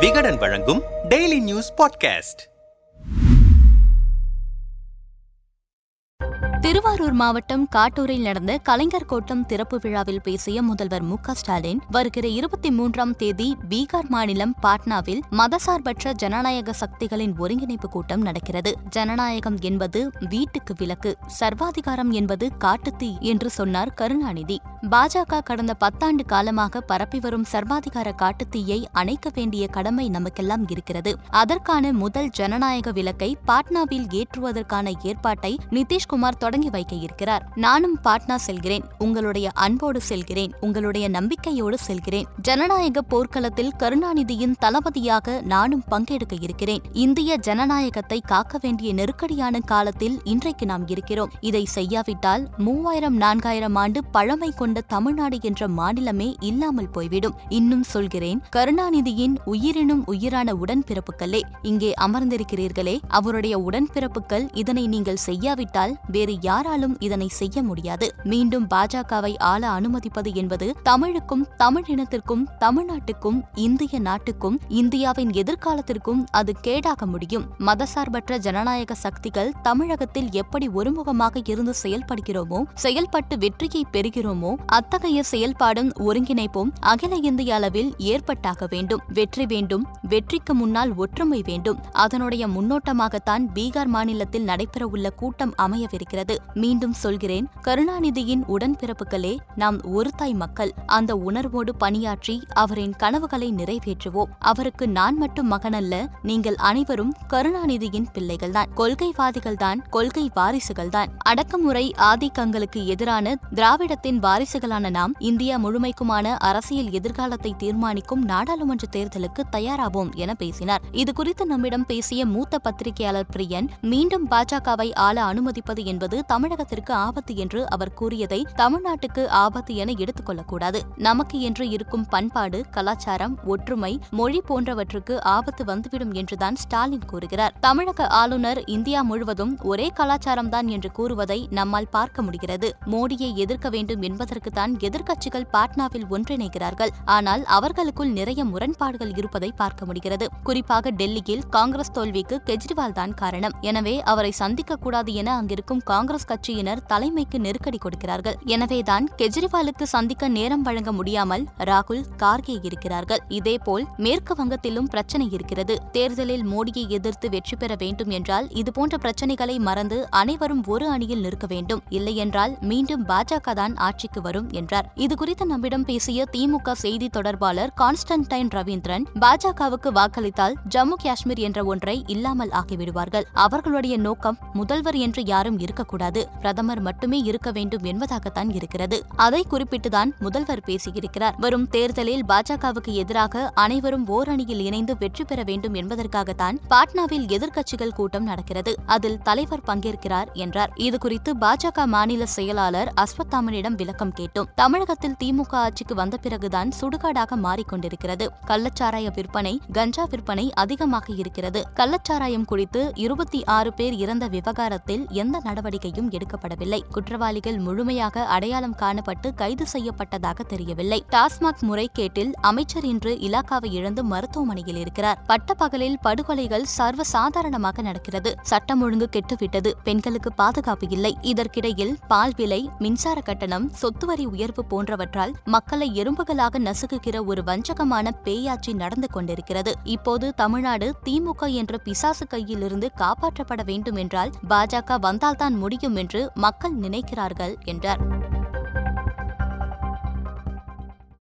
விகடன் வழங்கும் daily news podcast Thiruvarur மாவட்டம் காட்டூரில் நடந்த கலைஞர் கோட்டம் திறப்பு விழாவில் பேசிய முதல்வர் மு க ஸ்டாலின் வருகிற இருபத்தி மூன்றாம் தேதி பீகார் மாநிலம் பாட்னாவில் மதசார்பற்ற ஜனநாயக சக்திகளின் ஒருங்கிணைப்பு கூட்டம் நடக்கிறது. ஜனநாயகம் என்பது வீட்டுக்கு விலக்கு சர்வாதிகாரம் என்பது காட்டுத்தீ என்று சொன்னார் கருணாநிதி. பாஜக கடந்த பத்தாண்டு காலமாக பரப்பி வரும் சர்வாதிகார காட்டுத்தீயை அணைக்க வேண்டிய கடமை நமக்கெல்லாம் இருக்கிறது. அதற்கான முதல் ஜனநாயக விளக்கை பாட்னாவில் ஏற்றுவதற்கான ஏற்பாட்டை நிதிஷ்குமார் தொடங்கி வைக்க இருக்கிறார். நானும் பாட்னா செல்கிறேன். உங்களுடைய அன்போடு செல்கிறேன். உங்களுடைய நம்பிக்கையோடு செல்கிறேன். ஜனநாயக போர்க்களத்தில் கருணாநிதியின் தளபதியாக நானும் பங்கெடுக்க இருக்கிறேன். இந்திய ஜனநாயகத்தை காக்க வேண்டிய நெருக்கடியான காலத்தில் இன்றைக்கு நாம் இருக்கிறோம். இதை செய்யாவிட்டால் மூவாயிரம் நான்காயிரம் ஆண்டு பழமை கொண்ட தமிழ்நாடு என்ற மாநிலமே இல்லாமல் போய்விடும். இன்னும் சொல்கிறேன் கருணாநிதியின் உயிரினும் உயிரான உடன்பிறப்புகளே இங்கே அமர்ந்திருக்கிறீர்களே அவருடைய உடன்பிறப்புகள் இதனை நீங்கள் செய்யாவிட்டால் வேறு யாராலும் இதனை செய்ய முடியாது. மீண்டும் பாஜகவை ஆள அனுமதிப்பது என்பது தமிழுக்கும் தமிழ் இனத்திற்கும் தமிழ்நாட்டுக்கும் இந்திய நாட்டுக்கும் இந்தியாவின் எதிர்காலத்திற்கும் அது கேடாக முடியும். மதசார்பற்ற ஜனநாயக சக்திகள் தமிழகத்தில் எப்படி ஒருமுகமாக இருந்து செயல்படுகிறோமோ செயல்பட்டு வெற்றியை பெறுகிறோமோ அத்தகைய செயல்பாடும் ஒருங்கிணைப்பும் அகில இந்திய அளவில் ஏற்பட்டாக வேண்டும். வெற்றி வேண்டும். வெற்றிக்கு முன்னால் ஒற்றுமை வேண்டும். அதனுடைய முன்னோட்டமாகத்தான் பீகார் மாநிலத்தில் நடைபெறவுள்ள கூட்டம் அமையவிருக்கிறது. மீண்டும் சொல்கிறேன் கருணாநிதியின் உடன்பிறப்புகளே நாம் ஒரு தாய் மக்கள். அந்த உணர்வோடு பணியாற்றி அவரின் கனவுகளை நிறைவேற்றுவோம். அவருக்கு நான் மட்டும் மகனல்ல நீங்கள் அனைவரும் கருணாநிதியின் பிள்ளைகள்தான். கொள்கைவாதிகள்தான் கொள்கை வாரிசுகள்தான். அடக்குமுறை ஆதிக்கங்களுக்கு எதிரான திராவிடத்தின் வாரிசு வாரிசுகளான நாம் இந்தியா முழுமைக்குமான அரசியல் எதிர்காலத்தை தீர்மானிக்கும் நாடாளுமன்ற தேர்தலுக்கு தயாராவோம் என பேசினார். இதுகுறித்து நம்மிடம் பேசிய மூத்த பத்திரிகையாளர் பிரியன் மீண்டும் பாஜகவை ஆள அனுமதிப்பது என்பது தமிழகத்திற்கு ஆபத்து என்று அவர் கூறியதை தமிழ்நாட்டுக்கு ஆபத்து என எடுத்துக் கொள்ளக்கூடாது. நமக்கு என்று இருக்கும் பண்பாடு கலாச்சாரம் ஒற்றுமை மொழி போன்றவற்றுக்கு ஆபத்து வந்துவிடும் என்றுதான் ஸ்டாலின் கூறுகிறார். தமிழக ஆளுநர் இந்தியா முழுவதும் ஒரே கலாச்சாரம்தான் என்று கூறுவதை நம்மால் பார்க்க முடிகிறது. மோடியை எதிர்க்க வேண்டும் என்பதற்குத்தான் எதிர்க்கட்சிகள் பாட்னாவில் ஒன்றிணைகிறார்கள். ஆனால் அவர்களுக்குள் நிறைய முரண்பாடுகள் இருப்பதை பார்க்க முடிகிறது. குறிப்பாக டெல்லியில் காங்கிரஸ் தோல்விக்கு கெஜ்ரிவால் தான் காரணம். எனவே அவரை சந்திக்க கூடாது என அங்கிருக்கும் காங்கிரஸ் கட்சியினர் தலைமைக்கு நெருக்கடி கொடுக்கிறார்கள். எனவேதான் கெஜ்ரிவாலுக்கு சந்திக்க நேரம் வழங்க முடியாமல் ராகுல் கார்கே இருக்கிறார்கள். இதேபோல் மேற்கு வங்கத்திலும் பிரச்சனை இருக்கிறது. தேர்தலில் மோடியை எதிர்த்து வெற்றி பெற வேண்டும் என்றால் இதுபோன்ற பிரச்சனைகளை மறந்து அனைவரும் ஒரு அணியில் நிற்க வேண்டும். இல்லையென்றால் மீண்டும் பாஜக தான் ஆட்சிக்கு வரும் என்றார். இதுகுறித்து நம்மிடம் பேசிய திமுக செய்தி தொடர்பாளர் கான்ஸ்டன்டைன் ரவீந்திரன் பாஜகவுக்கு வாக்களித்தால் ஜம்மு காஷ்மீர் என்ற ஒன்றை இல்லாமல் ஆக்கிவிடுவார்கள். அவர்களுடைய நோக்கம் முதல்வர் என்று யாரும் இருக்கக்கூடாது. பிரதமர் மட்டுமே இருக்க வேண்டும் என்பதாகத்தான் இருக்கிறது. அதை குறிப்பிட்டுதான் முதல்வர் பேசியிருக்கிறார். வரும் தேர்தலில் பாஜகவுக்கு எதிராக அனைவரும் ஓரணியில் இணைந்து வெற்றி பெற வேண்டும் என்பதற்காகத்தான் பாட்னாவில் எதிர்க்கட்சிகள் கூட்டம் நடக்கிறது. அதில் தலைவர் பங்கேற்கிறார் என்றார். இதுகுறித்து பாஜக மாநில செயலாளர் அஸ்வத்தாமனிடம் விளக்கம் கேட்டோம். தமிழகத்தில் திமுக ஆட்சிக்கு வந்த பிறகுதான் சுடுகாடாக மாறிக்கொண்டிருக்கிறது. கள்ளச்சாராய விற்பனை கஞ்சா விற்பனை அதிகமாக இருக்கிறது. கள்ளச்சாராயம் குறித்து இருபத்தி ஆறு பேர் இறந்த விவகாரத்தில் எந்த நடவடிக்கையும் எடுக்கப்படவில்லை. குற்றவாளிகள் முழுமையாக அடையாளம் காணப்பட்டு கைது செய்யப்பட்டதாக தெரியவில்லை. டாஸ்மாக் முறைகேட்டில் அமைச்சர் இன்று இலாக்காவை இழந்து மருத்துவமனையில் இருக்கிறார். பட்டப்பகலில் படுகொலைகள் சர்வசாதாரணமாக நடக்கிறது. சட்டம் ஒழுங்கு கெட்டுவிட்டது. பெண்களுக்கு பாதுகாப்பு இல்லை. இதற்கிடையில் பால் விலை மின்சார கட்டணம் சொத்து வரி உயர்வு போன்றவற்றால் மக்களை எறும்புகளாக நசுக்குகிற ஒரு வஞ்சகமான பேயாட்சி நடந்து கொண்டிருக்கிறது. இப்போது தமிழ்நாடு திமுக என்ற பிசாசு கையிலிருந்து காப்பாற்றப்பட வேண்டும் என்றால் பாஜக வந்தால்தான் முடியும் என்று மக்கள் நினைக்கிறார்கள் என்றார்.